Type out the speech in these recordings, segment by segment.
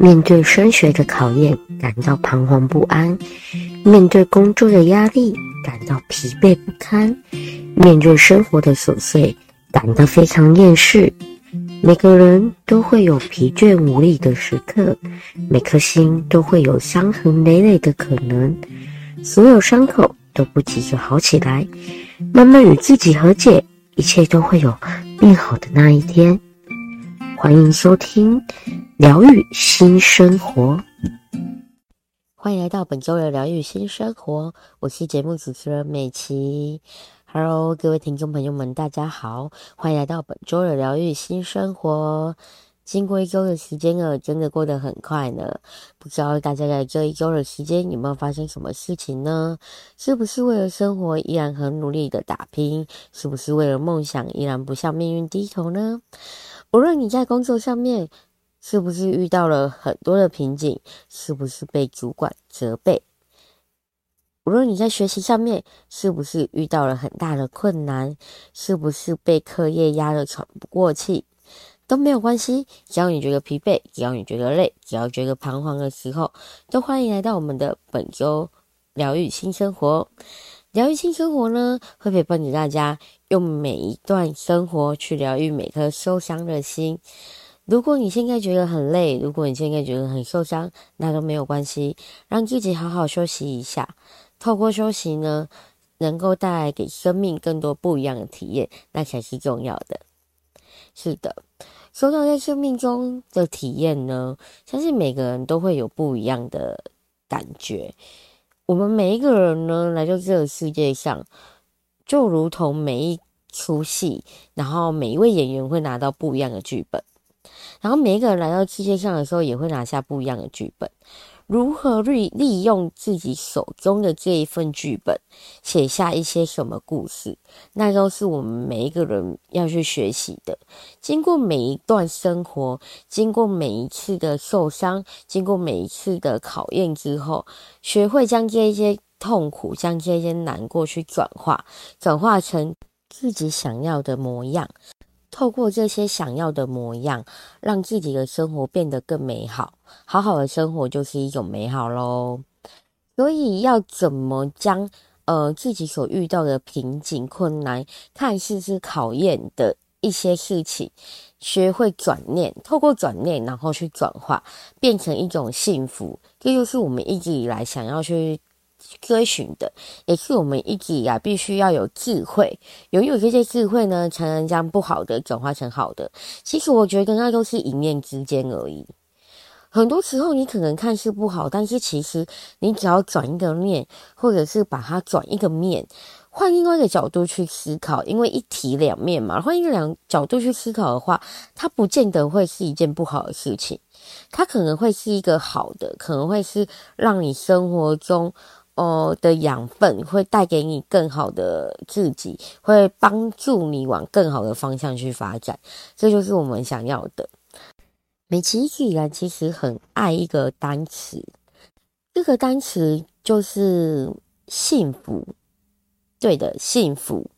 面对升学的考验，感到彷徨不安；面对工作的压力，感到疲惫不堪；面对生活的琐碎，感到非常厌世。每个人都会有疲倦无力的时刻，每颗心都会有伤痕累累的可能。所有伤口都不急着好起来，慢慢与自己和解，一切都会有变好的那一天。欢迎收听疗愈新生活，欢迎来到本周的疗愈新生活，我是节目主持人美琪。Hello，各位听众朋友们，大家好，欢迎来到本周的疗愈新生活。经过一周的时间了，真的过得很快呢。不知道大家在这一周的时间有没有发生什么事情呢？是不是为了生活依然很努力的打拼？是不是为了梦想依然不向命运低头呢？无论你在工作上面是不是遇到了很多的瓶颈，是不是被主管责备？无论你在学习上面是不是遇到了很大的困难，是不是被课业压得喘不过气，都没有关系。只要你觉得疲惫，只要你觉得累，只要觉得彷徨的时候，都欢迎来到我们的本周疗愈新生活。疗愈新生活呢，会陪伴着大家用每一段生活去疗愈每颗受伤的心。如果你现在觉得很累，如果你现在觉得很受伤，那都没有关系，让自己好好休息一下。透过休息呢，能够带来给生命更多不一样的体验，那才是重要的。是的，说到在生命中的体验呢，相信每个人都会有不一样的感觉。我们每一个人呢，来到这个世界上，就如同每一出戏，然后每一位演员会拿到不一样的剧本，然后每一个人来到世界上的时候，也会拿下不一样的剧本。如何利利用自己手中的这一份剧本，写下一些什么故事，那都是我们每一个人要去学习的。经过每一段生活，经过每一次的受伤，经过每一次的考验之后，学会将这一些痛苦，将这些难过去转化，转化成自己想要的模样。透过这些想要的模样，让自己的生活变得更美好。好好的生活就是一种美好喽。所以要怎么将呃自己所遇到的瓶颈、困难，看似是考验的一些事情，学会转念，透过转念，然后去转化，变成一种幸福。这就是我们一直以来想要去。追寻的，也是我们一直呀必须要有智慧，拥有这些智慧呢，才能将不好的转化成好的。其实我觉得那都是一念之间而已。很多时候你可能看似不好，但是其实你只要转一个念，或者是把它转一个面，换另外一个角度去思考，因为一体两面嘛，换一个两角度去思考的话，它不见得会是一件不好的事情，它可能会是一个好的，可能会是让你生活中。哦，的养分会带给你更好的自己，会帮助你往更好的方向去发展，这就是我们想要的。美琪一直以来其实很爱一个单词，这个单词就是幸福。对的，幸福。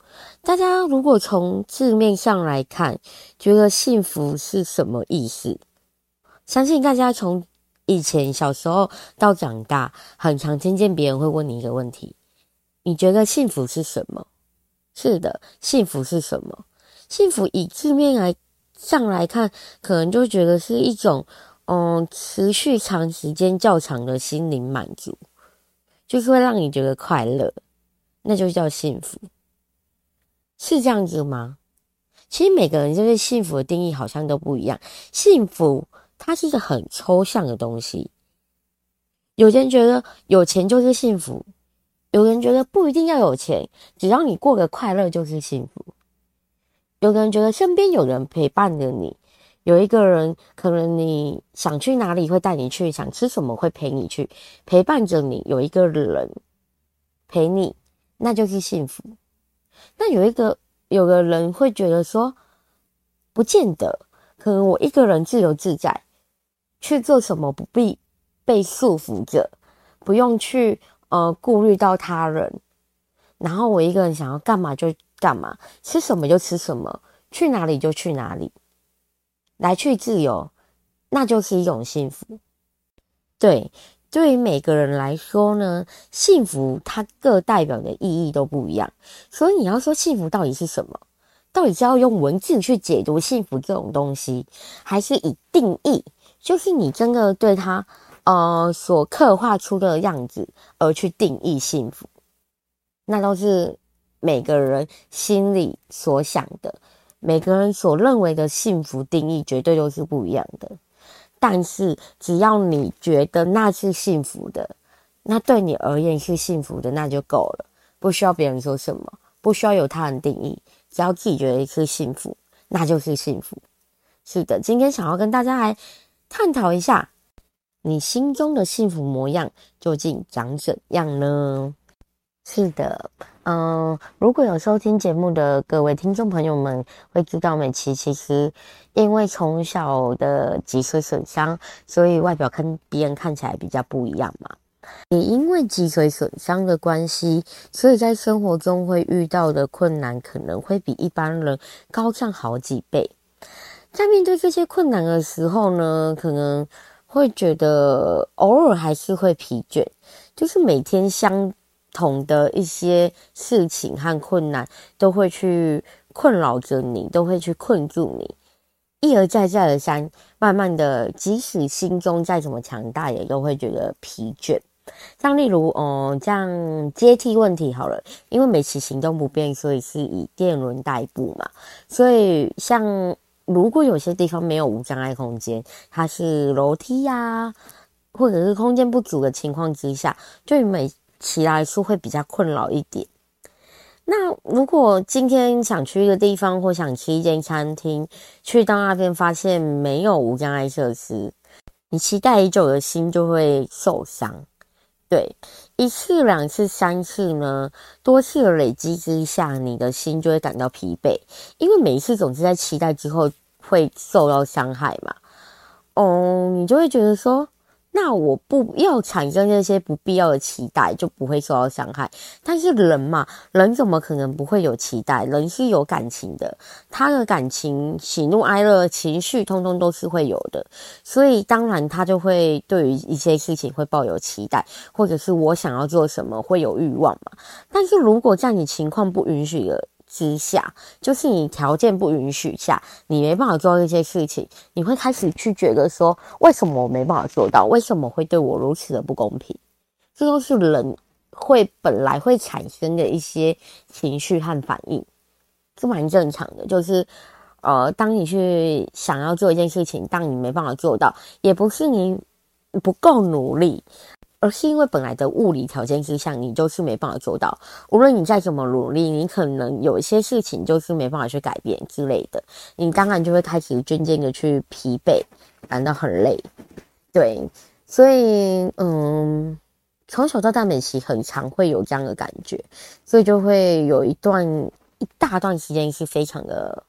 大家如果从字面上来看，觉得幸福是什么意思？相信大家从。以前小时候到长大，很常听见别人会问你一个问题：你觉得幸福是什么？是的，幸福是什么？幸福以字面来上来看，可能就觉得是一种，嗯，持续长时间较长的心灵满足，就是会让你觉得快乐，那就叫幸福，是这样子吗？其实每个人对幸福的定义好像都不一样，幸福。它是一个很抽象的东西，有些人觉得有钱就是幸福，有人觉得不一定要有钱，只要你过得快乐就是幸福。有人觉得身边有人陪伴着你，有一个人可能你想去哪里会带你去，想吃什么会陪你去，陪伴着你，有一个人陪你，那就是幸福。那有一个有的人会觉得说，不见得，可能我一个人自由自在。去做什么不必被束缚着，不用去呃顾虑到他人，然后我一个人想要干嘛就干嘛，吃什么就吃什么，去哪里就去哪里，来去自由，那就是一种幸福。对，对于每个人来说呢，幸福它各代表的意义都不一样。所以你要说幸福到底是什么？到底是要用文字去解读幸福这种东西，还是以定义，就是你真的对他呃所刻画出的样子而去定义幸福？那都是每个人心里所想的，每个人所认为的幸福定义绝对都是不一样的。但是只要你觉得那是幸福的，那对你而言是幸福的，那就够了，不需要别人说什么，不需要有他人定义，只要自己觉得是幸福，那就是幸福。是的，今天想要跟大家来探讨一下，你心中的幸福模样究竟长怎样呢？是的，嗯，如果有收听节目的各位听众朋友们会知道，美琪其实因为从小的脊髓损伤，所以外表跟别人看起来比较不一样嘛。也因为脊髓损伤的关系，所以在生活中会遇到的困难可能会比一般人高上好几倍。在面对这些困难的时候呢，可能会觉得偶尔还是会疲倦，就是每天相。同的一些事情和困难都会去困扰着你，都会去困住你，一而再再而三，慢慢的，即使心中再怎么强大，也都会觉得疲倦。像例如，嗯，像阶梯问题好了，因为每次行动不便，所以是以电轮代步嘛。所以，像如果有些地方没有无障碍空间，它是楼梯呀、或者是空间不足的情况之下，对美。起来说会比较困扰一点。那如果今天想去一个地方，或想吃一间餐厅，去到那边发现没有无障碍设施，你期待已久的心就会受伤。对，一次、两次、三次呢，多次的累积之下，你的心就会感到疲惫，因为每一次总是在期待之后会受到伤害嘛。哦，你就会觉得说。那我不要产生那些不必要的期待，就不会受到伤害。但是人嘛，人怎么可能不会有期待？人是有感情的，他的感情、喜怒哀乐、情绪，通通都是会有的。所以当然他就会对于一些事情会抱有期待，或者是我想要做什么会有欲望嘛。但是如果在你情况不允许了之下，就是你条件不允许下，你没办法做到这些事情，你会开始去觉得说，为什么我没办法做到？为什么会对我如此的不公平？这都是人会本来会产生的一些情绪和反应，这蛮正常的。就是呃，当你去想要做一件事情，当你没办法做到，也不是你不够努力。而是因为本来的物理条件之下，你就是没办法做到。无论你再怎么努力，你可能有一些事情就是没办法去改变之类的。你当然就会开始渐渐的去疲惫，感到很累。对，所以嗯，从小到大，美琪很常会有这样的感觉，所以就会有一段一大段时间是非常的。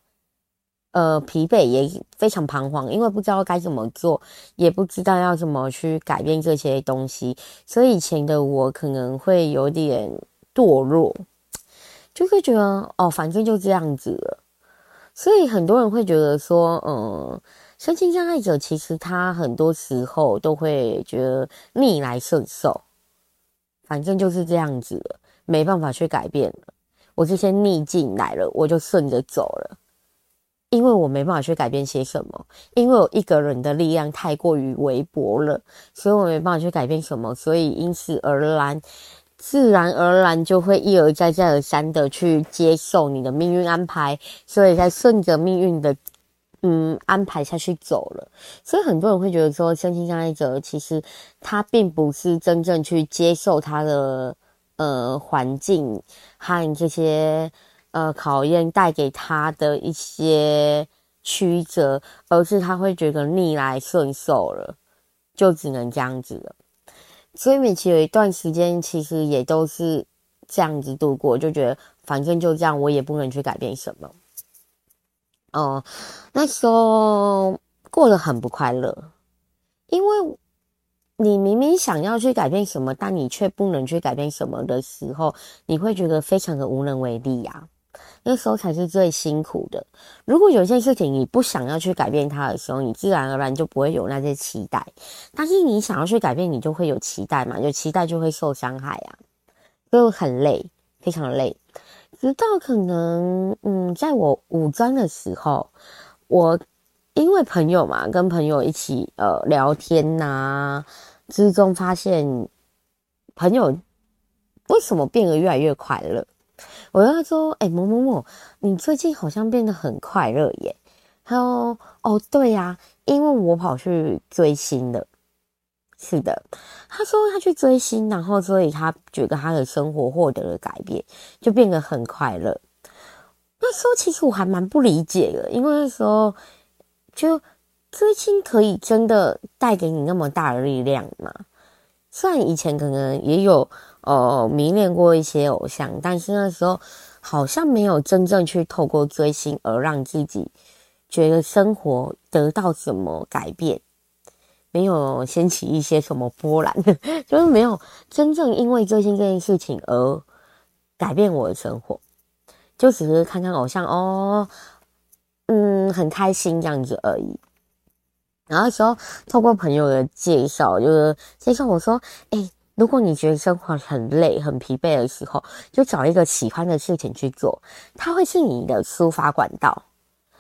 呃，疲惫也非常彷徨，因为不知道该怎么做，也不知道要怎么去改变这些东西，所以以前的我可能会有点堕落，就会觉得哦，反正就这样子了。所以很多人会觉得说，嗯，身心障碍者其实他很多时候都会觉得逆来顺受，反正就是这样子了，没办法去改变了。我这些逆境来了，我就顺着走了。因为我没办法去改变些什么，因为我一个人的力量太过于微薄了，所以我没办法去改变什么，所以因此而然，自然而然就会一而再再而三的去接受你的命运安排，所以才顺着命运的嗯安排下去走了。所以很多人会觉得说，身心障碍者其实他并不是真正去接受他的呃环境和这些。呃，考验带给他的一些曲折，而是他会觉得逆来顺受了，就只能这样子了。所以美琪有一段时间其实也都是这样子度过，就觉得反正就这样，我也不能去改变什么。哦、那时候过得很不快乐，因为你明明想要去改变什么，但你却不能去改变什么的时候，你会觉得非常的无能为力呀、那时候才是最辛苦的。如果有些事情你不想要去改变它的时候，你自然而然就不会有那些期待。但是你想要去改变，你就会有期待嘛，有期待就会受伤害啊，就很累，非常累。直到可能，嗯，在我五专的时候，我因为朋友嘛，跟朋友一起呃聊天呐、之中发现朋友为什么变得越来越快乐。我跟他说：“哎、某某某，你最近好像变得很快乐耶。”他说：“哦，对呀、因为我跑去追星了。”是的，他说他去追星，然后所以他觉得他的生活获得了改变，就变得很快乐。那时候其实我还蛮不理解的，因为那时候就追星可以真的带给你那么大的力量吗？虽然以前可能也有。呃，迷恋过一些偶像，但是那时候好像没有真正去透过追星而让自己觉得生活得到什么改变，没有掀起一些什么波澜，就是没有真正因为追星这件事情而改变我的生活，就只是看看偶像哦，嗯，很开心这样子而已。然后时候透过朋友的介绍，就是介绍我说，哎。如果你觉得生活很累、很疲惫的时候，就找一个喜欢的事情去做，它会是你的抒发管道。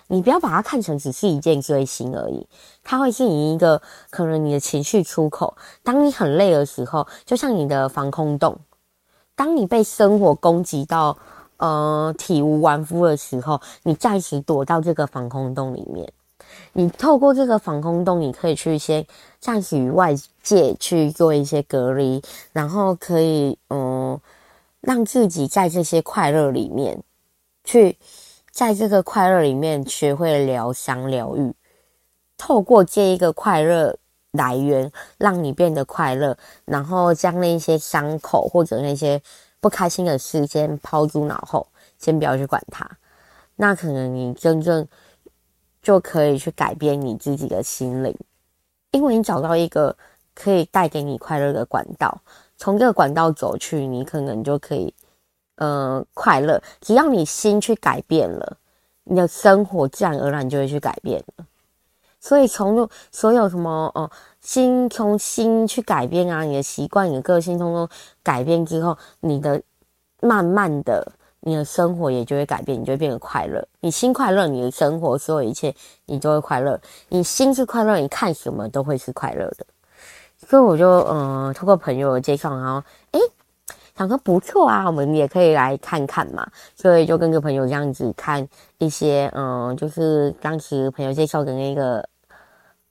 你不要把它看成只是一件追星而已，它会是你一个可能你的情绪出口。当你很累的时候，就像你的防空洞。当你被生活攻击到呃体无完肤的时候，你暂时躲到这个防空洞里面。你透过这个防空洞，你可以去先暂时与外界去做一些隔离，然后可以嗯，让自己在这些快乐里面，去在这个快乐里面学会疗伤疗愈。透过这一个快乐来源，让你变得快乐，然后将那些伤口或者那些不开心的事先抛诸脑后，先不要去管它。那可能你真正。就可以去改变你自己的心灵，因为你找到一个可以带给你快乐的管道，从这个管道走去，你可能就可以，呃，快乐。只要你心去改变了，你的生活自然而然就会去改变了。所以从所有什么哦，心从心去改变啊，你的习惯、你的个性通通改变之后，你的慢慢的。你的生活也就会改变，你就会变得快乐。你心快乐，你的生活所有一切你就会快乐。你心是快乐，你看什么都会是快乐的。所以我就嗯、通过朋友的介绍，然后诶，想说不错啊，我们也可以来看看嘛。所以就跟个朋友这样子看一些嗯、就是当时朋友介绍的那个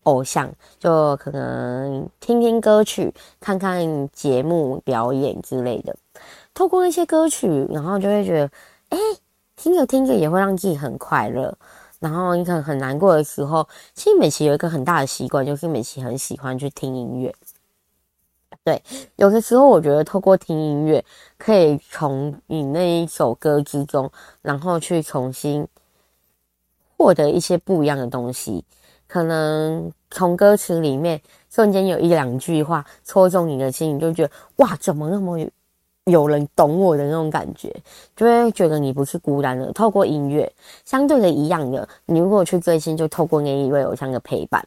偶像，就可能听听歌曲，看看节目表演之类的。透过一些歌曲，然后就会觉得，哎、听着听着也会让自己很快乐。然后你可能很难过的时候，其实美琪有一个很大的习惯，就是美琪很喜欢去听音乐。对，有的时候我觉得透过听音乐，可以从你那一首歌之中，然后去重新获得一些不一样的东西。可能从歌词里面瞬间有一两句话戳中你的心，你就觉得哇，怎么那么有。人懂我的那种感觉，就会觉得你不是孤单的。透过音乐，相对的一样的，你如果去追星，就透过那一位偶像的陪伴，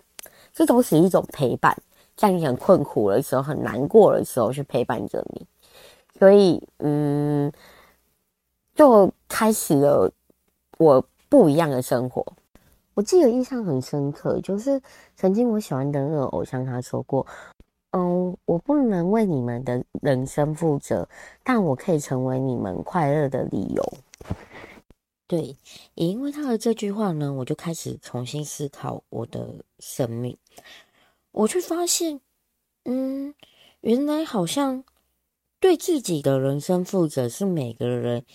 这都是一种陪伴，在你很困苦的时候、很难过的时候去陪伴着你。所以，嗯，就开始了我不一样的生活。我记得印象很深刻，就是曾经我喜欢的那个偶像，他说过。嗯，我不能为你们的人生负责，但我可以成为你们快乐的理由。对，也因为他的这句话呢，我就开始重新思考我的生命。我却发现，嗯，原来好像对自己的人生负责是每个人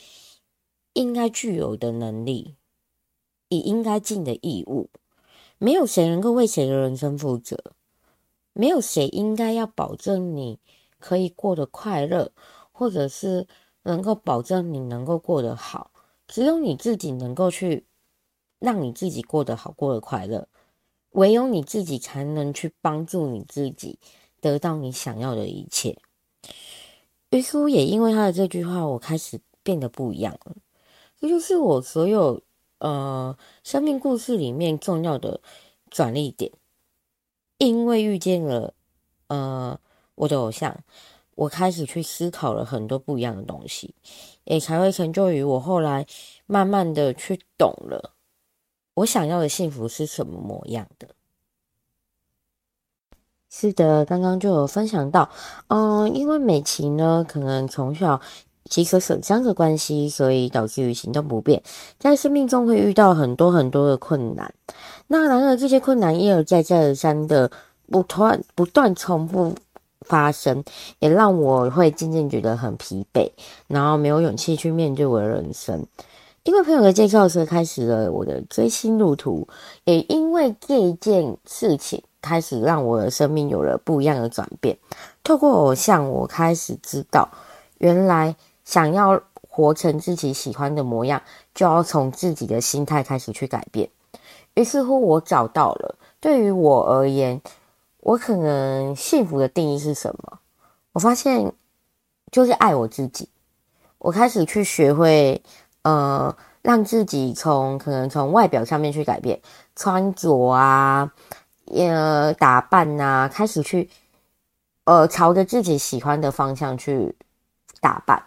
应该具有的能力，也应该尽的义务。没有谁能够为谁的人生负责。没有谁应该要保证你可以过得快乐，或者是能够保证你能够过得好。只有你自己能够去让你自己过得好，过得快乐。唯有你自己才能去帮助你自己得到你想要的一切。于是也因为他的这句话，我开始变得不一样了。这就是我所有呃生命故事里面重要的转捩点。因为遇见了呃我的偶像，我开始去思考了很多不一样的东西，也才会成就于我后来慢慢的去懂了我想要的幸福是什么模样的。是的，刚刚就有分享到，嗯，因为美琪呢，可能从小饥渴损伤的关系，所以导致于行动不便，在生命中会遇到很多很多的困难。那然而这些困难一而再再而三的不断不断重复发生，也让我会渐渐觉得很疲惫，然后没有勇气去面对我的人生。因为朋友的介绍，所以开始了我的追星路途，也因为这一件事情。开始让我的生命有了不一样的转变。透过偶像，我开始知道，原来想要活成自己喜欢的模样，就要从自己的心态开始去改变。于是乎，我找到了，对于我而言，我可能幸福的定义是什么？我发现，就是爱我自己。我开始去学会，呃，让自己从可能从外表上面去改变，穿着啊。呃，打扮呐、开始去，呃，朝着自己喜欢的方向去打扮，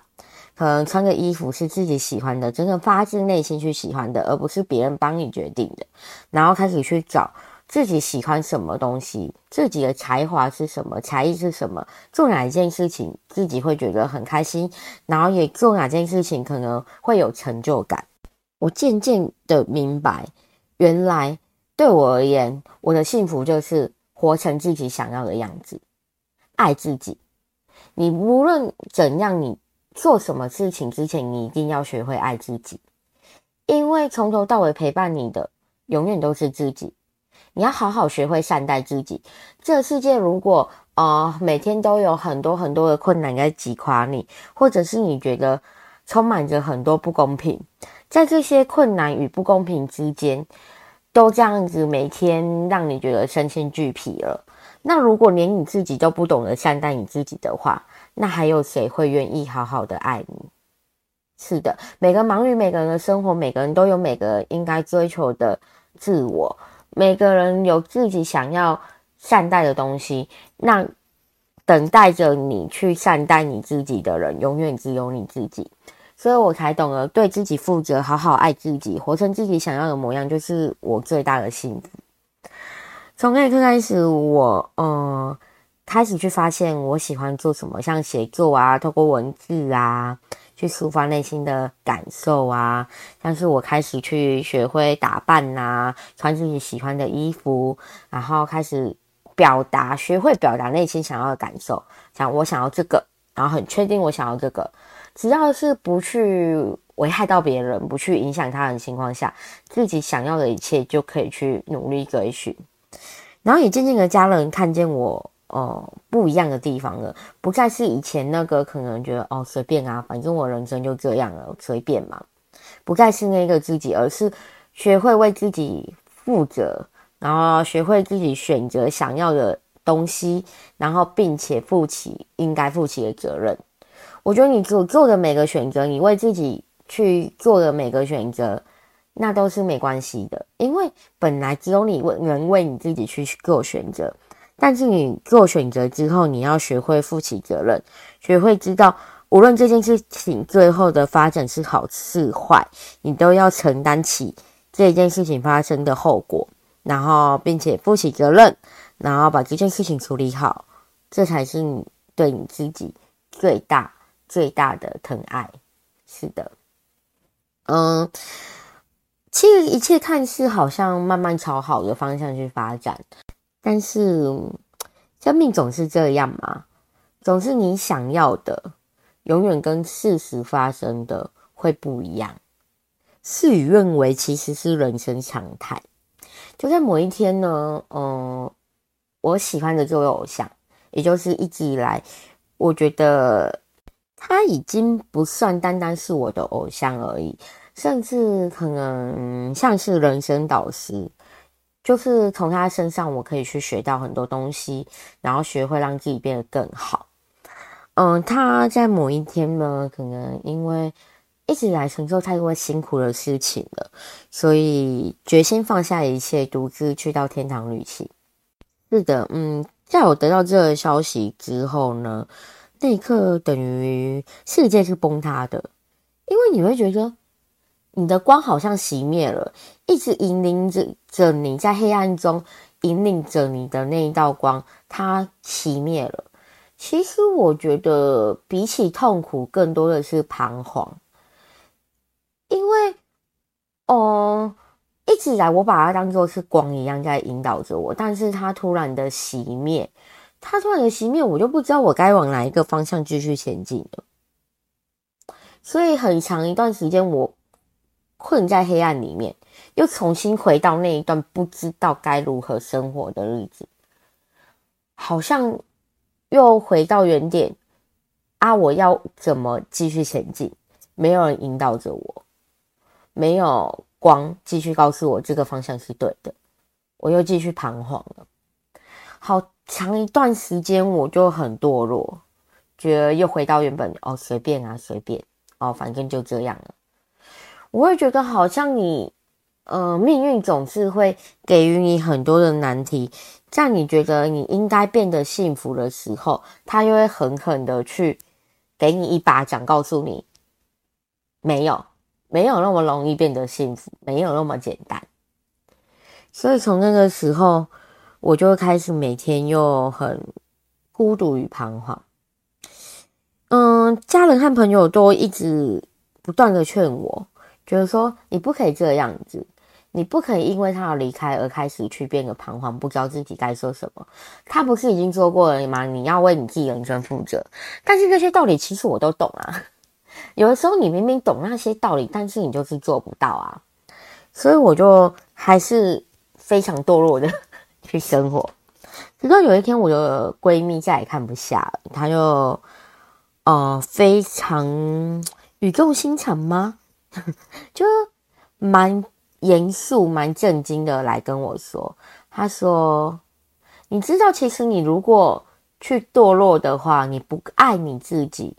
可能穿个衣服是自己喜欢的，真的发自内心去喜欢的，而不是别人帮你决定的。然后开始去找自己喜欢什么东西，自己的才华是什么，才艺是什么，做哪一件事情自己会觉得很开心，然后也做哪件事情可能会有成就感。我渐渐的明白，原来。对我而言，我的幸福就是活成自己想要的样子，爱自己。你无论怎样，你做什么事情之前，你一定要学会爱自己，因为从头到尾陪伴你的永远都是自己。你要好好学会善待自己。这个世界如果呃每天都有很多很多的困难在击垮你，或者是你觉得充满着很多不公平，在这些困难与不公平之间。都这样子，每天让你觉得身心俱疲了。那如果连你自己都不懂得善待你自己的话，那还有谁会愿意好好的爱你？是的，每个忙于每个人的生活，每个人都有每个应该追求的自我，每个人有自己想要善待的东西。那等待着你去善待你自己的人，永远只有你自己。所以我才懂得对自己负责，好好爱自己，活成自己想要的模样，就是我最大的幸福。从那一刻开始，我呃开始去发现我喜欢做什么，像写作啊，透过文字啊去抒发内心的感受啊，像是我开始去学会打扮呐，穿自己喜欢的衣服，然后开始表达，学会表达内心想要的感受，像我想要这个，然后很确定我想要这个。只要是不去危害到别人，不去影响他人的情况下，自己想要的一切就可以去努力追寻。然后也渐渐的，家人看见我哦、不一样的地方了，不再是以前那个可能觉得哦随便啊，反正我人生就这样了，随便嘛。不再是那个自己，而是学会为自己负责，然后学会自己选择想要的东西，然后并且负起应该负起的责任。我觉得你所做的每个选择，你为自己去做的每个选择，那都是没关系的，因为本来只有你为能为你自己去做选择。但是你做选择之后，你要学会负起责任，学会知道无论这件事情最后的发展是好是坏，你都要承担起这件事情发生的后果，然后并且负起责任，然后把这件事情处理好，这才是你对你自己最大。最大的疼爱，是的，嗯，其实一切看似好像慢慢朝好的方向去发展，但是生命总是这样嘛，总是你想要的，永远跟事实发生的会不一样。事与愿违其实是人生常态。就在某一天呢，嗯，我喜欢的这位偶像，也就是一直以来，我觉得。他已经不算单单是我的偶像而已，甚至可能像是人生导师，就是从他身上我可以去学到很多东西，然后学会让自己变得更好。嗯，他在某一天呢，可能因为一直来承受太多辛苦的事情了，所以决心放下一切，独自去到天堂旅行。是的，嗯，在我得到这个消息之后呢，那一刻等于世界是崩塌的，因为你会觉得你的光好像熄灭了，一直引领着着你在黑暗中引领着你的那一道光，它熄灭了。其实我觉得比起痛苦，更多的是彷徨，因为，哦。一直以来，我把它当做是光一样在引导着我，但是它突然的熄灭，它突然的熄灭，我就不知道我该往哪一个方向继续前进了。所以很长一段时间，我困在黑暗里面，又重新回到那一段不知道该如何生活的日子，好像又回到原点啊！我要怎么继续前进？没有人引导着我，没有。光继续告诉我这个方向是对的，我又继续彷徨了。好长一段时间，我就很堕落，觉得又回到原本哦，随便啊，随便哦，反正就这样了。我会觉得好像你，呃，命运总是会给予你很多的难题，在你觉得你应该变得幸福的时候，他又会狠狠的去给你一巴掌，告诉你没有。没有那么容易变得幸福，没有那么简单。所以从那个时候，我就开始每天又很孤独与彷徨。嗯，家人和朋友都一直不断的劝我，觉得说你不可以这样子，你不可以因为他要离开而开始去变得彷徨，不知道自己该说什么。他不是已经说过了吗？你要为你自己人生负责。但是这些道理其实我都懂啊。有的时候你明明懂那些道理，但是你就是做不到啊，所以我就还是非常堕落的 去生活。直到有一天，我的闺蜜再也看不下了，她就呃非常语重心长吗？就蛮严肃、蛮震惊的来跟我说，他说：“你知道，其实你如果去堕落的话，你不爱你自己。”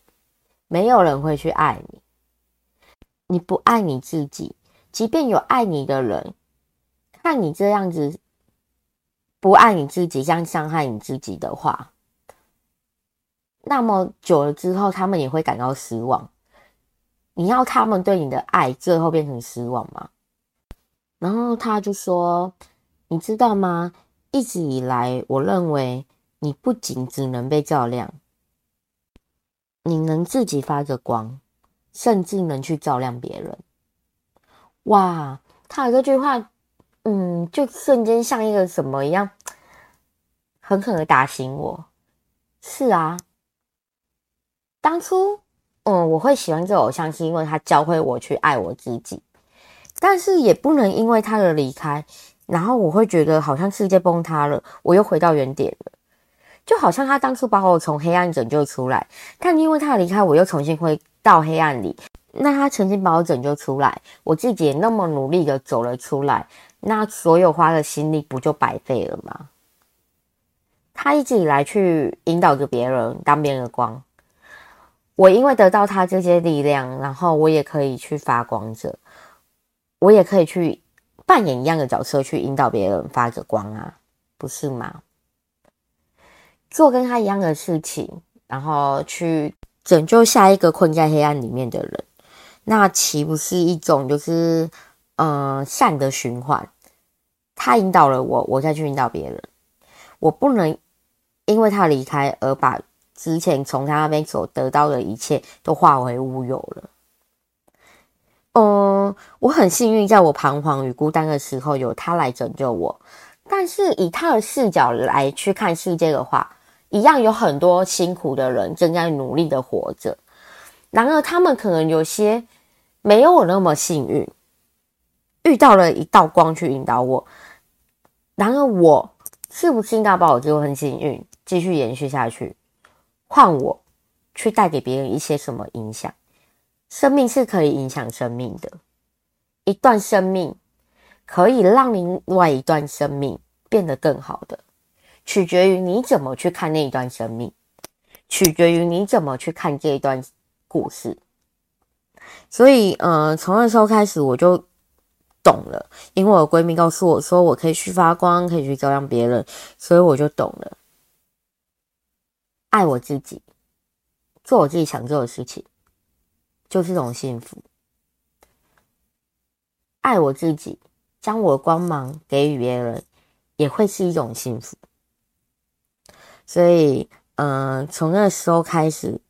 没有人会去爱你，你不爱你自己，即便有爱你的人，看你这样子不爱你自己，这样伤害你自己的话，那么久了之后，他们也会感到失望。你要他们对你的爱最后变成失望吗？然后他就说：“你知道吗？一直以来，我认为你不仅只能被照亮。”你能自己发着光，甚至能去照亮别人。哇，他的这句话，嗯，就瞬间像一个什么一样，狠狠的打醒我。是啊，当初，嗯，我会喜欢这偶像，是因为他教会我去爱我自己。但是也不能因为他的离开，然后我会觉得好像世界崩塌了，我又回到原点了。就好像他当初把我从黑暗拯救出来，但因为他的离开，我又重新回到黑暗里。那他曾经把我拯救出来，我自己也那么努力的走了出来，那所有花的心力不就白费了吗？他一直以来去引导着别人，当别人的光。我因为得到他这些力量，然后我也可以去发光着，我也可以去扮演一样的角色，去引导别人发着光啊，不是吗？做跟他一样的事情，然后去拯救下一个困在黑暗里面的人，那岂不是一种就是嗯、善的循环？他引导了我，我再去引导别人。我不能因为他离开而把之前从他那边所得到的一切都化为乌有了。嗯，我很幸运，在我彷徨与孤单的时候，有他来拯救我。但是以他的视角来去看世界的话，一样有很多辛苦的人正在努力的活着，然而他们可能有些没有我那么幸运，遇到了一道光去引导我。然而我是不是应该把我这份幸运继续延续下去，换我去带给别人一些什么影响？生命是可以影响生命的，一段生命可以让另外一段生命变得更好的。取决于你怎么去看那一段生命，取决于你怎么去看这一段故事。所以，呃，从那时候开始我就懂了，因为我闺蜜告诉我说，我可以去发光，可以去照亮别人，所以我就懂了，爱我自己，做我自己想做的事情，就是一种幸福。爱我自己，将我的光芒给予别人，也会是一种幸福。所以，嗯、呃，从那时候开始，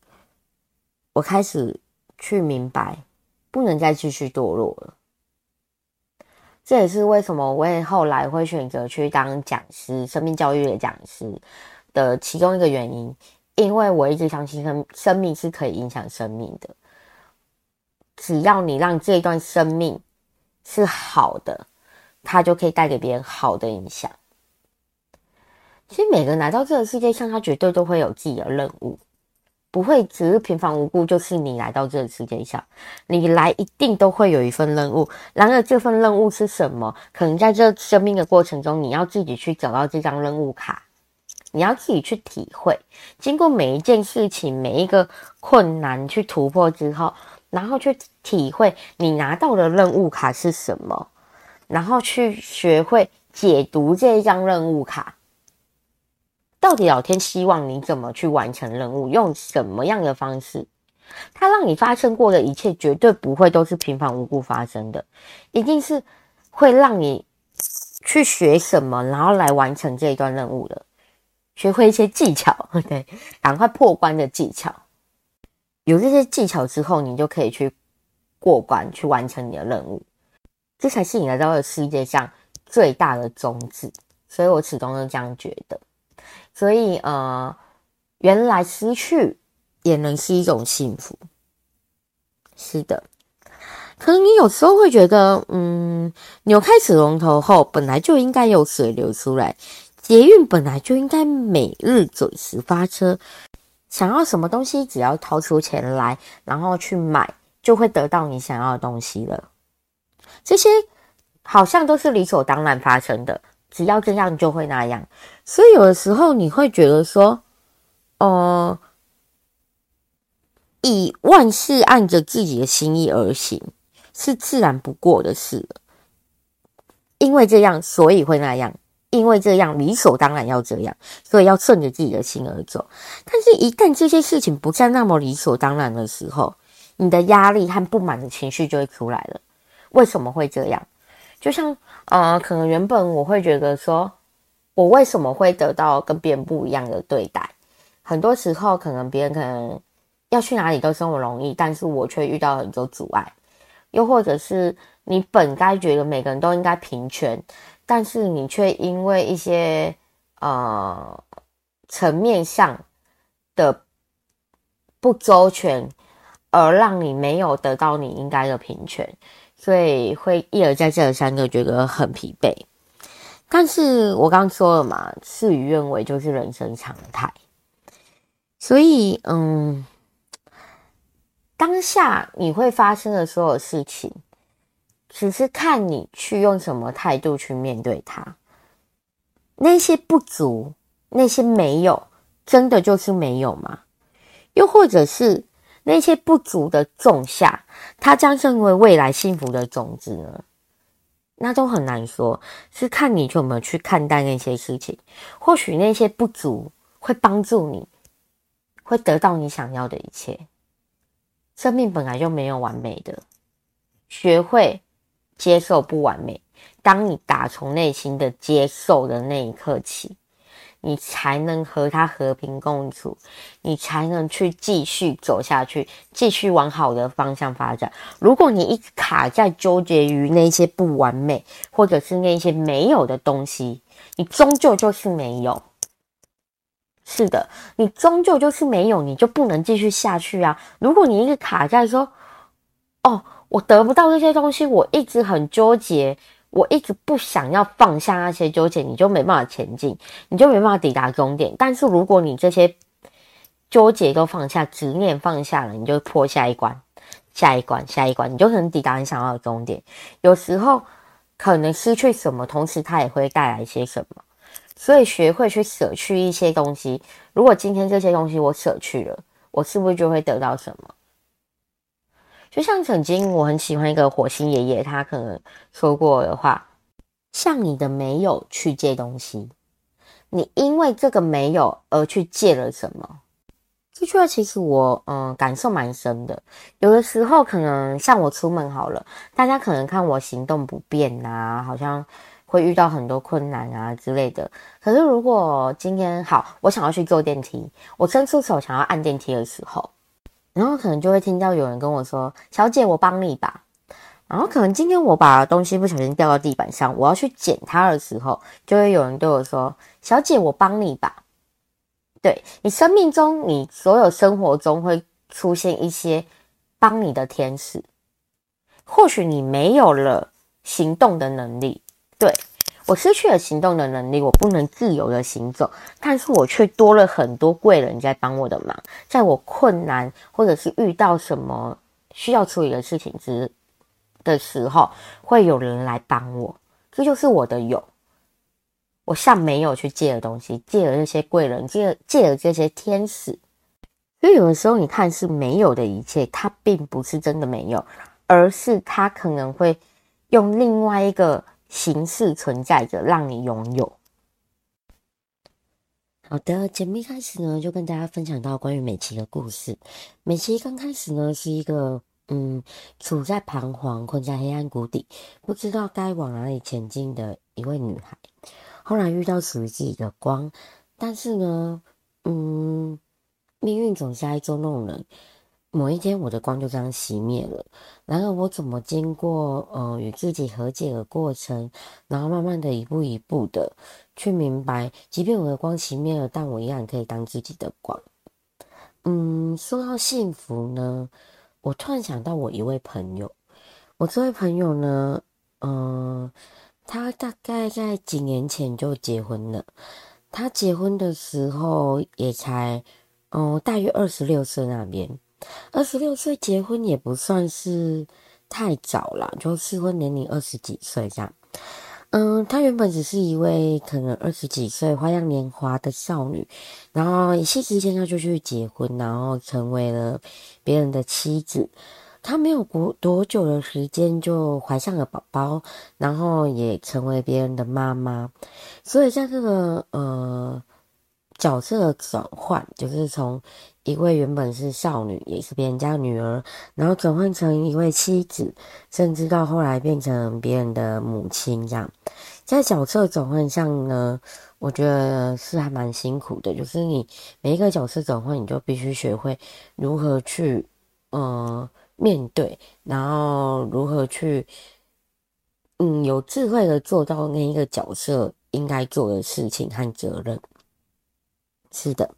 我开始去明白，不能再继续堕落了。这也是为什么我也后来会选择去当讲师，生命教育的讲师的其中一个原因，因为我一直相信生生命是可以影响生命的，只要你让这一段生命是好的，它就可以带给别人好的影响。其实每个人来到这个世界上，他绝对都会有自己的任务，不会只是平凡无故。就是你来到这个世界上，你来一定都会有一份任务。然而，这份任务是什么？可能在这生命的过程中，你要自己去找到这张任务卡，你要自己去体会。经过每一件事情、每一个困难去突破之后，然后去体会你拿到的任务卡是什么，然后去学会解读这一张任务卡。到底老天希望你怎么去完成任务？用什么样的方式？他让你发生过的一切，绝对不会都是平凡无故发生的，一定是会让你去学什么，然后来完成这一段任务的，学会一些技巧，对，赶快破关的技巧。有这些技巧之后，你就可以去过关，去完成你的任务。这才是你来到这世界上最大的宗旨。所以我始终都这样觉得。所以，呃，原来失去也能是一种幸福。是的，可能你有时候会觉得，嗯，扭开水龙头后，本来就应该有水流出来，捷运本来就应该每日准时发车，想要什么东西，只要掏出钱来，然后去买，就会得到你想要的东西了。这些好像都是理所当然发生的。只要这样就会那样，所以有的时候你会觉得说，呃，以万事按着自己的心意而行，是自然不过的事了。因为这样，所以会那样；因为这样，理所当然要这样，所以要顺着自己的心而走。但是，一旦这些事情不再那么理所当然的时候，你的压力和不满的情绪就会出来了。为什么会这样？就像，呃，可能原本我会觉得说，我为什么会得到跟别人不一样的对待？很多时候，可能别人可能要去哪里都这么容易，但是我却遇到很多阻碍。又或者是你本该觉得每个人都应该平权，但是你却因为一些呃层面上的不周全，而让你没有得到你应该的平权。所以会一而再再而三的觉得很疲惫，但是我刚刚说了嘛，事与愿违就是人生常态。所以，嗯，当下你会发生的所有事情，只是看你去用什么态度去面对它。那些不足，那些没有，真的就是没有吗？又或者是？那些不足的种下，它将成为未来幸福的种子呢？那都很难说，是看你怎么去看待那些事情。或许那些不足会帮助你，会得到你想要的一切。生命本来就没有完美的，学会接受不完美。当你打从内心的接受的那一刻起。你才能和他和平共处，你才能去继续走下去，继续往好的方向发展。如果你一直卡在纠结于那些不完美，或者是那些没有的东西，你终究就是没有。是的，你终究就是没有，你就不能继续下去啊！如果你一直卡在说，哦，我得不到这些东西，我一直很纠结。我一直不想要放下那些纠结，你就没办法前进，你就没办法抵达终点。但是如果你这些纠结都放下，执念放下了，你就破下一关，下一关，下一关，你就可能抵达你想要的终点。有时候可能失去什么，同时它也会带来一些什么。所以学会去舍去一些东西。如果今天这些东西我舍去了，我是不是就会得到什么？就像曾经我很喜欢一个火星爷爷，他可能说过的话：向你的没有去借东西，你因为这个没有而去借了什么？这句话其实我嗯感受蛮深的。有的时候可能像我出门好了，大家可能看我行动不便啊，好像会遇到很多困难啊之类的。可是如果今天好，我想要去坐电梯，我伸出手想要按电梯的时候，然后可能就会听到有人跟我说：“小姐，我帮你吧。”然后可能今天我把东西不小心掉到地板上，我要去捡它的时候，就会有人对我说：“小姐，我帮你吧。”对，你生命中，你所有生活中会出现一些帮你的天使。或许你没有了行动的能力，对，我失去了行动的能力，我不能自由的行走，但是我却多了很多贵人在帮我的忙，在我困难或者是遇到什么需要处理的事情之的时候，会有人来帮我，这就是我的有。我向没有去借的东西，借了这些贵人，借了借了这些天使。所以有的时候，你看是没有的一切，它并不是真的没有，而是它可能会用另外一个形式存在着，让你拥有。好的，节目一开始呢，就跟大家分享到关于美琪的故事。美琪刚开始呢，是一个嗯，处在彷徨、困在黑暗谷底，不知道该往哪里前进的一位女孩。后来遇到属于自己的光，但是呢，嗯，命运总是爱捉弄人。某一天，我的光就这样熄灭了。然而，我怎么经过呃与自己和解的过程，然后慢慢的一步一步的去明白，即便我的光熄灭了，但我依然可以当自己的光。嗯，说到幸福呢，我突然想到我一位朋友，我这位朋友呢，嗯、呃。他大概在几年前就结婚了。他结婚的时候也才，哦，大约二十六岁那边。二十六岁结婚也不算是太早了，就适婚年龄二十几岁这样。嗯，她原本只是一位可能二十几岁花样年华的少女，然后一夕之间她就去结婚，然后成为了别人的妻子。她没有过多久的时间就怀上了宝宝，然后也成为别人的妈妈。所以在这个呃角色的转换，就是从一位原本是少女，也是别人家女儿，然后转换成一位妻子，甚至到后来变成别人的母亲，这样在角色转换上呢，我觉得是还蛮辛苦的。就是你每一个角色转换，你就必须学会如何去呃。面对，然后如何去，嗯，有智慧的做到那一个角色应该做的事情和责任。是的，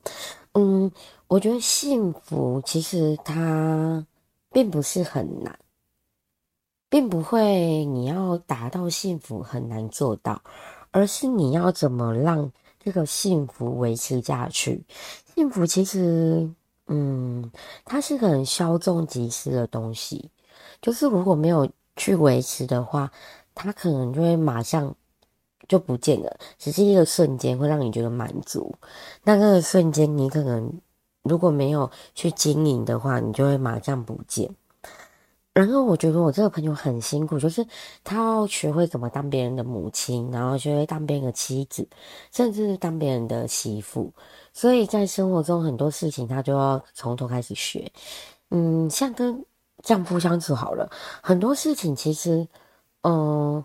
嗯，我觉得幸福其实它并不是很难，并不会你要达到幸福很难做到，而是你要怎么让这个幸福维持下去。幸福其实。嗯，它是很稍纵即逝的东西，就是如果没有去维持的话，它可能就会马上就不见了，只是一个瞬间会让你觉得满足。那个瞬间，你可能如果没有去经营的话，你就会马上不见。然后我觉得我这个朋友很辛苦，就是他要学会怎么当别人的母亲，然后学会当别人的妻子，甚至是当别人的媳妇。所以在生活中很多事情，他就要从头开始学。嗯，像跟丈夫相处好了，很多事情其实，嗯，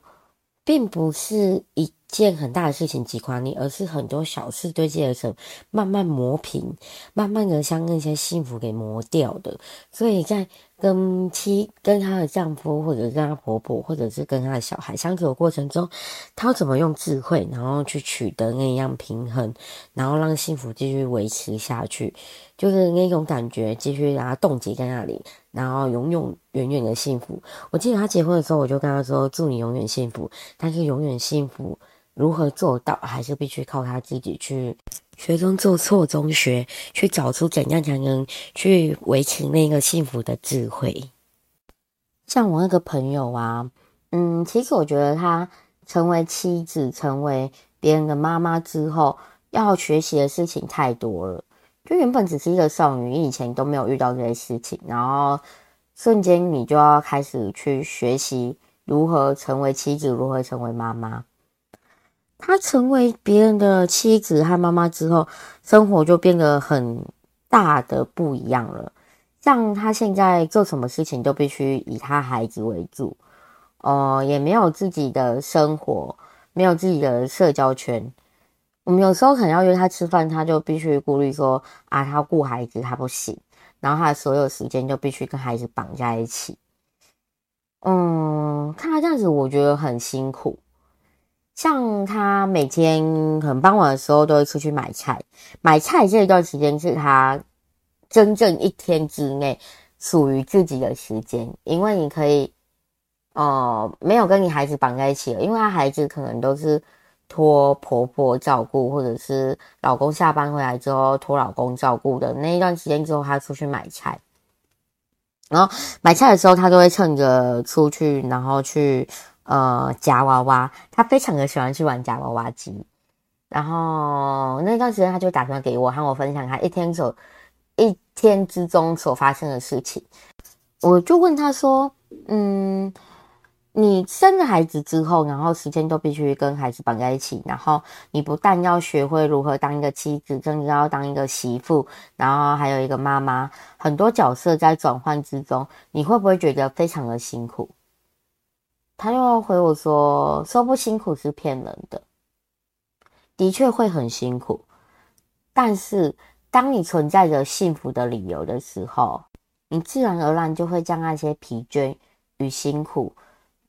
并不是一件很大的事情击垮你，而是很多小事堆积而成，慢慢磨平，慢慢的将那些幸福给磨掉的。所以在跟妻、跟她的丈夫，或者跟她婆婆，或者是跟她的小孩相处的过程中，她要怎么用智慧，然后去取得那样平衡，然后让幸福继续维持下去，就是那种感觉，继续让她冻结在那里，然后永永远远的幸福。我记得她结婚的时候，我就跟她说：“祝你永远幸福。”但是永远幸福如何做到，还是必须靠他自己去。学中做，错中学，去找出怎样才能去维持那个幸福的智慧。像我那个朋友啊，嗯，其实我觉得他成为妻子、成为别人的妈妈之后，要学习的事情太多了。就原本只是一个少女，以前都没有遇到这些事情，然后瞬间你就要开始去学习如何成为妻子，如何成为妈妈。他成为别人的妻子和妈妈之后，生活就变得很大的不一样了。像他现在做什么事情都必须以他孩子为主，呃，也没有自己的生活，没有自己的社交圈。我们有时候可能要约他吃饭，他就必须顾虑说啊，他顾孩子，他不行。然后他的所有时间就必须跟孩子绑在一起，嗯，看他这样子，我觉得很辛苦。像他每天很傍晚的时候都会出去买菜，买菜这一段时间是他真正一天之内属于自己的时间，因为你可以，呃，没有跟你孩子绑在一起了，因为他孩子可能都是。托婆婆照顾，或者是老公下班回来之后托老公照顾的那一段时间之后，他出去买菜，然后买菜的时候，他都会趁着出去，然后去呃夹娃娃。他非常的喜欢去玩夹娃娃机，然后那段时间他就打电话给我，和我分享他一天所一天之中所发生的事情。我就问他说：“嗯。”你生了孩子之后，然后时间都必须跟孩子绑在一起，然后你不但要学会如何当一个妻子，甚至要当一个媳妇，然后还有一个妈妈，很多角色在转换之中，你会不会觉得非常的辛苦？他又回我说：“说不辛苦是骗人的，的确会很辛苦，但是当你存在着幸福的理由的时候，你自然而然就会将那些疲倦与辛苦。”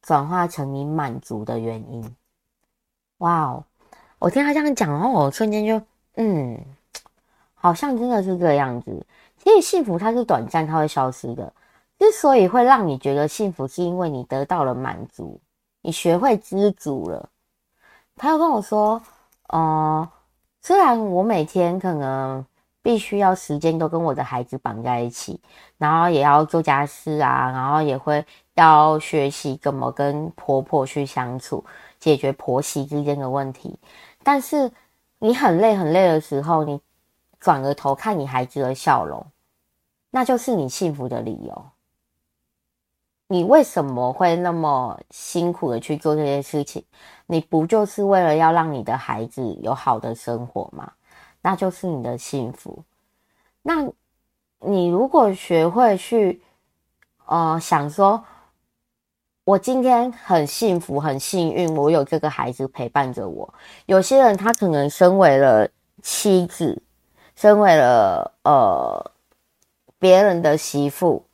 转化成你满足的原因，哇哦！我听他这样讲，然后我瞬间就，嗯，好像真的是这样子。其实幸福它是短暂，它会消失的。之所以会让你觉得幸福，是因为你得到了满足，你学会知足了。他又跟我说，呃，虽然我每天可能必须要时间都跟我的孩子绑在一起，然后也要做家事啊，然后也会。要学习怎么跟婆婆去相处，解决婆媳之间的问题。但是你很累很累的时候，你转个头看你孩子的笑容，那就是你幸福的理由。你为什么会那么辛苦的去做这些事情？你不就是为了要让你的孩子有好的生活吗？那就是你的幸福。那你如果学会去，呃，想说。我今天很幸福，很幸运，我有这个孩子陪伴着我。有些人他可能身为了妻子，身为了呃别人的媳妇，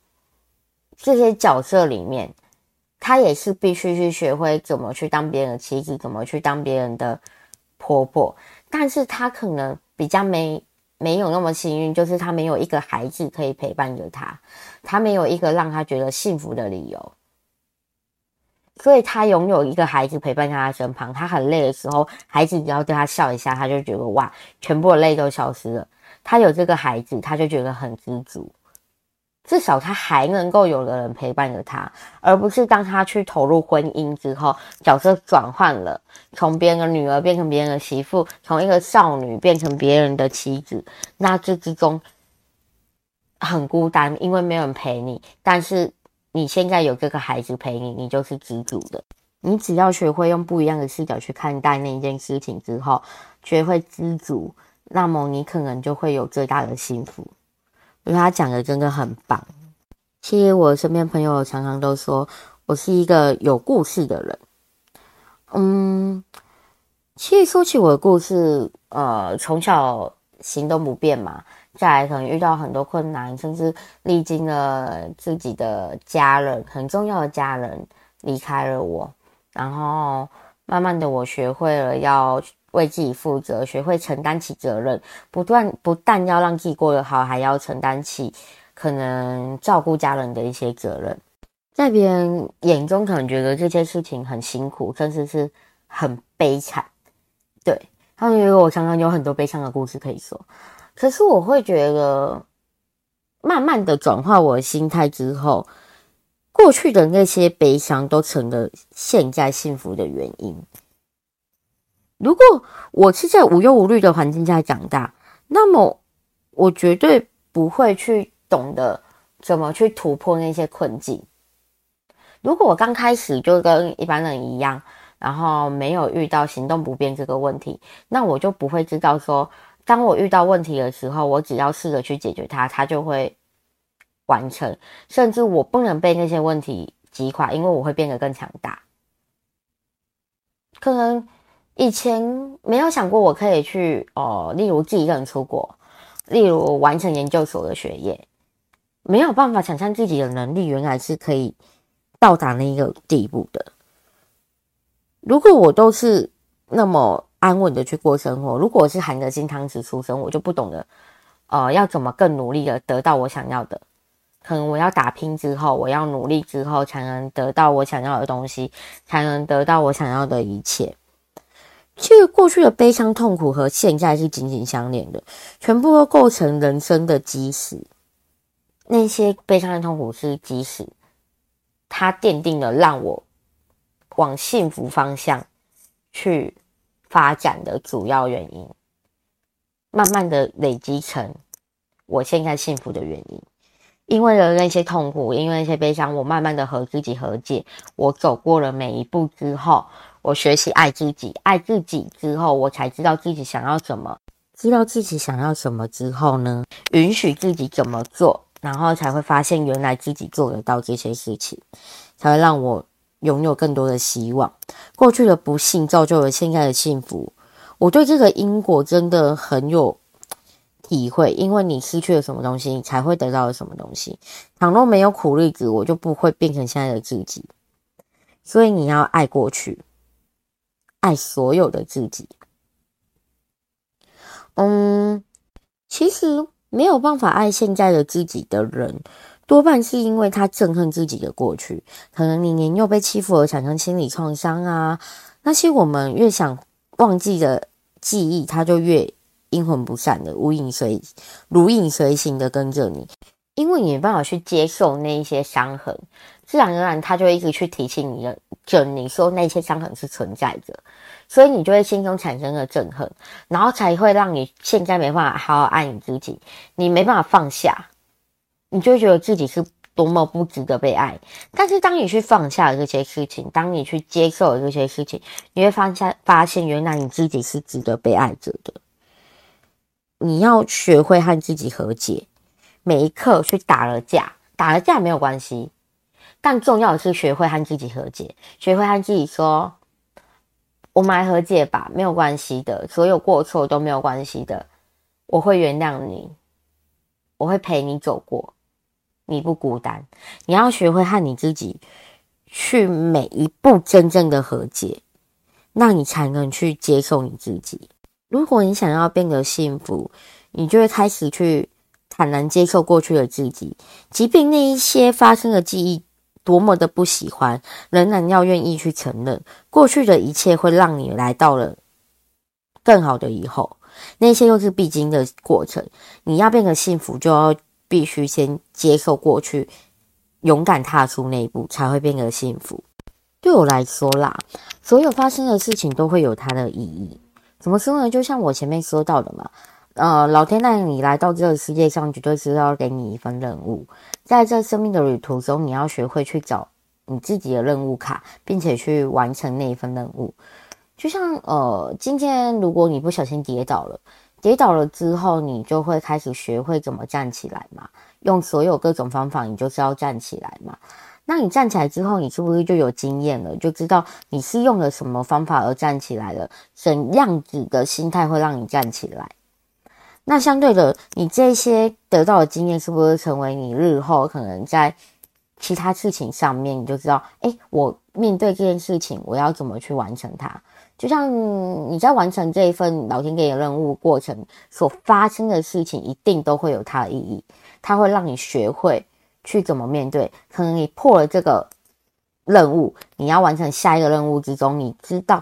这些角色里面，他也是必须去学会怎么去当别人的妻子，怎么去当别人的婆婆。但是他可能比较没没有那么幸运，就是他没有一个孩子可以陪伴着他，他没有一个让他觉得幸福的理由。所以他拥有一个孩子陪伴在他身旁，他很累的时候，孩子只要对他笑一下，他就觉得哇，全部的累都消失了。他有这个孩子，他就觉得很知足，至少他还能够有个人陪伴着他，而不是当他去投入婚姻之后，角色转换了，从别人的女儿变成别人的媳妇，从一个少女变成别人的妻子，那这之中很孤单，因为没有人陪你，但是。你现在有这个孩子陪你，你就是知足的。你只要学会用不一样的视角去看待那一件事情之后，学会知足，那么你可能就会有最大的幸福。因为他讲的真的很棒。其实我身边朋友常常都说我是一个有故事的人。嗯，其实说起我的故事，呃，从小行动不便嘛。再来可能遇到很多困难，甚至历经了自己的家人，很重要的家人离开了我，然后慢慢的我学会了要为自己负责，学会承担起责任，不断不但要让自己过得好，还要承担起可能照顾家人的一些责任。在别人眼中可能觉得这件事情很辛苦，甚至是很悲惨，对，他们觉得我常常有很多悲伤的故事可以说。可是我会觉得，慢慢的转化我的心态之后，过去的那些悲伤都成了现在幸福的原因。如果我是在无忧无虑的环境下长大，那么我绝对不会去懂得怎么去突破那些困境。如果我刚开始就跟一般人一样，然后没有遇到行动不便这个问题，那我就不会知道说，当我遇到问题的时候，我只要试着去解决它，它就会完成。甚至我不能被那些问题击垮，因为我会变得更强大。可能以前没有想过我可以去哦，例如自己一个人出国，例如完成研究所的学业，没有办法想象自己的能力原来是可以。到达那一个地步的。如果我都是那么安稳的去过生活，如果我是含着金汤匙出生，我就不懂得，呃，要怎么更努力的得到我想要的。可能我要打拼之后，我要努力之后，才能得到我想要的东西，才能得到我想要的一切。其实过去的悲伤痛苦和现在是紧紧相连的，全部都构成人生的基石。那些悲伤的痛苦是基石。它奠定了让我往幸福方向去发展的主要原因，慢慢的累积成我现在幸福的原因。因为了那些痛苦，因为那些悲伤，我慢慢的和自己和解。我走过了每一步之后，我学习爱自己，爱自己之后，我才知道自己想要什么。知道自己想要什么之后呢，允许自己怎么做。然后才会发现，原来自己做得到这些事情，才会让我拥有更多的希望。过去的不幸造就了现在的幸福。我对这个因果真的很有体会，因为你失去了什么东西，你才会得到了什么东西。倘若没有苦日子，我就不会变成现在的自己。所以你要爱过去，爱所有的自己。嗯，其实。没有办法爱现在的自己的人，多半是因为他憎恨自己的过去。可能你年幼被欺负而产生心理创伤啊，那些我们越想忘记的记忆，他就越阴魂不散的无影随如影随形的跟着你，因为你没办法去接受那一些伤痕，自然而然他就一直去提醒你的，就你说那些伤痕是存在的。所以你就会心中产生了憎恨，然后才会让你现在没办法好好爱你自己，你没办法放下，你就觉得自己是多么不值得被爱。但是当你去放下这些事情，当你去接受这些事情，你会发现发现原来你自己是值得被爱着的。你要学会和自己和解，每一刻去打了架，打了架没有关系，但重要的是学会和自己和解，学会和自己说。我们来和解吧，没有关系的，所有过错都没有关系的，我会原谅你，我会陪你走过，你不孤单。你要学会和你自己去每一步真正的和解，那你才能去接受你自己。如果你想要变得幸福，你就会开始去坦然接受过去的自己，即便那一些发生的记忆。多么的不喜欢，仍然要愿意去承认，过去的一切会让你来到了更好的以后，那些又是必经的过程。你要变得幸福，就要必须先接受过去，勇敢踏出那一步，才会变得幸福。对我来说啦，所有发生的事情都会有它的意义。怎么说呢？就像我前面说到的嘛。呃，老天带你来到这个世界上，绝对是要给你一份任务。在这生命的旅途中，你要学会去找你自己的任务卡，并且去完成那一份任务。就像呃，今天如果你不小心跌倒了，跌倒了之后，你就会开始学会怎么站起来嘛。用所有各种方法，你就是要站起来嘛。那你站起来之后，你是不是就有经验了？就知道你是用了什么方法而站起来了？怎样子的心态会让你站起来？那相对的，你这些得到的经验是不是成为你日后可能在其他事情上面，你就知道，诶，我面对这件事情，我要怎么去完成它？就像你在完成这一份老天给你的任务过程所发生的事情，一定都会有它的意义，它会让你学会去怎么面对。可能你破了这个任务，你要完成下一个任务之中，你知道，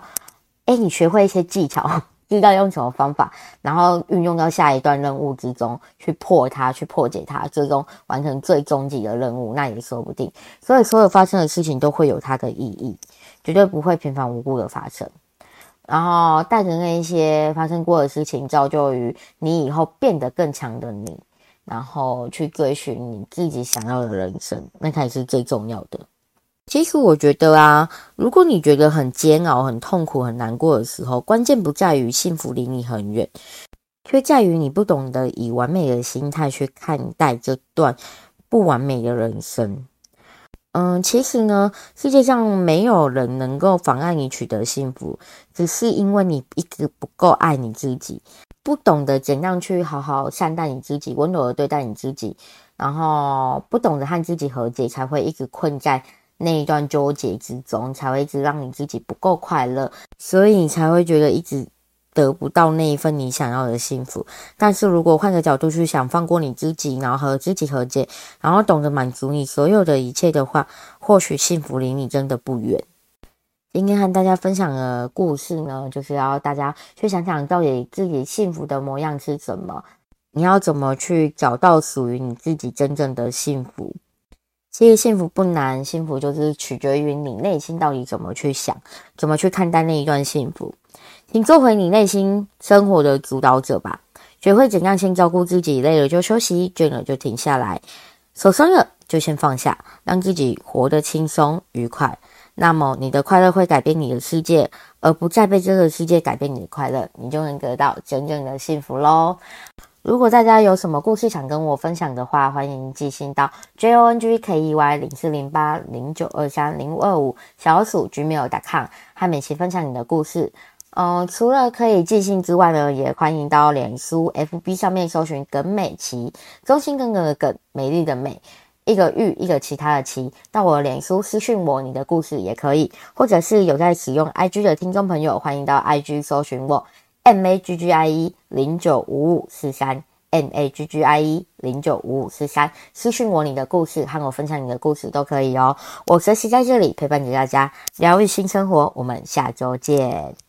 诶，你学会一些技巧。知道用什么方法，然后运用到下一段任务之中去破它，去破解它，最终完成最终极的任务，那也说不定。所以，所有发生的事情都会有它的意义，绝对不会平凡无故的发生。然后，带着那一些发生过的事情，造就于你以后变得更强的你，然后去追寻你自己想要的人生，那才是最重要的。其实我觉得啊，如果你觉得很煎熬、很痛苦、很难过的时候，关键不在于幸福离你很远，却在于你不懂得以完美的心态去看待这段不完美的人生。嗯，其实呢，世界上没有人能够妨碍你取得幸福，只是因为你一直不够爱你自己，不懂得怎样去好好善待你自己，温柔的对待你自己，然后不懂得和自己和解，才会一直困在。那一段纠结之中，才会一直让你自己不够快乐，所以你才会觉得一直得不到那一份你想要的幸福。但是如果换个角度去想，放过你自己，然后和自己和解，然后懂得满足你所有的一切的话，或许幸福离你真的不远。今天和大家分享的故事呢，就是要大家去想想到底自己幸福的模样是什么，你要怎么去找到属于你自己真正的幸福。其实幸福不难，幸福就是取决于你内心到底怎么去想，怎么去看待那一段幸福。请做回你内心生活的主导者吧，学会怎样先照顾自己，累了就休息，倦了就停下来，手酸了就先放下，让自己活得轻松愉快。那么你的快乐会改变你的世界，而不再被这个世界改变你的快乐，你就能得到真正的幸福喽。如果大家有什么故事想跟我分享的话，欢迎寄信到 j o n g k e y 零四零八零九二三零五二五小鼠 gmail.com 和美琪分享你的故事。嗯，除了可以寄信之外呢，也欢迎到脸书 FB 上面搜寻耿美琪，忠心耿耿的耿，美丽的美，一个玉，一个其他的琪，到我脸书私讯我你的故事也可以，或者是有在使用 IG 的听众朋友，欢迎到 IG 搜寻我。M A G G I E 零九五五四三，M A G G I E 零九五五四三，私信我你的故事，和我分享你的故事都可以哦。我随时在这里陪伴着大家，疗愈新生活。我们下周见。